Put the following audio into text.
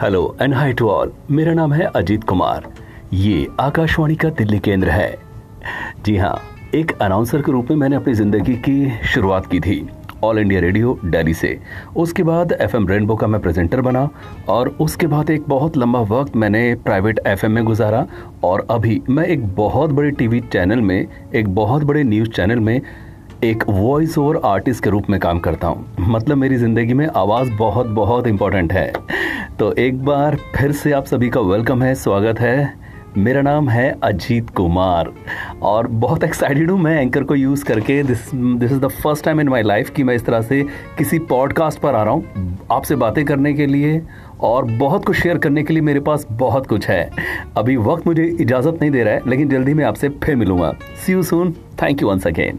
Hello and hi to all मेरा नाम है अजीत कुमार. ये आकाशवाणी का दिल्ली केंद्र है. जी हाँ एक अनाउंसर के रूप में मैंने अपनी ज़िंदगी की शुरुआत की थी ऑल इंडिया रेडियो दिल्ली से. उसके बाद एफ़ एम रेनबो का मैं प्रेजेंटर बना और उसके बाद एक बहुत लंबा वक्त मैंने प्राइवेट एफएम में गुजारा और अभी मैं एक बहुत बड़े टीवी चैनल में, एक बहुत बड़े न्यूज़ चैनल में एक वॉइस ओवर आर्टिस्ट के रूप में काम करता हूँ. मतलब मेरी ज़िंदगी में आवाज़ बहुत बहुत इम्पोर्टेंट है. तो एक बार फिर से आप सभी का वेलकम है, स्वागत है। मेरा नाम है अजीत कुमार और बहुत एक्साइटेड हूँ मैं एंकर को यूज़ करके। This this is the first time in my life कि मैं इस तरह से किसी पॉडकास्ट पर आ रहा हूँ, आपसे बातें करने के लिए और बहुत कुछ शेयर करने के लिए मेरे पास बहुत कुछ है। अभी वक्त मुझे इजाज़त नहीं दे रहा है, लेकिन जल्दी मैं आपसे फिर मिलूँगा। See you soon thank you once again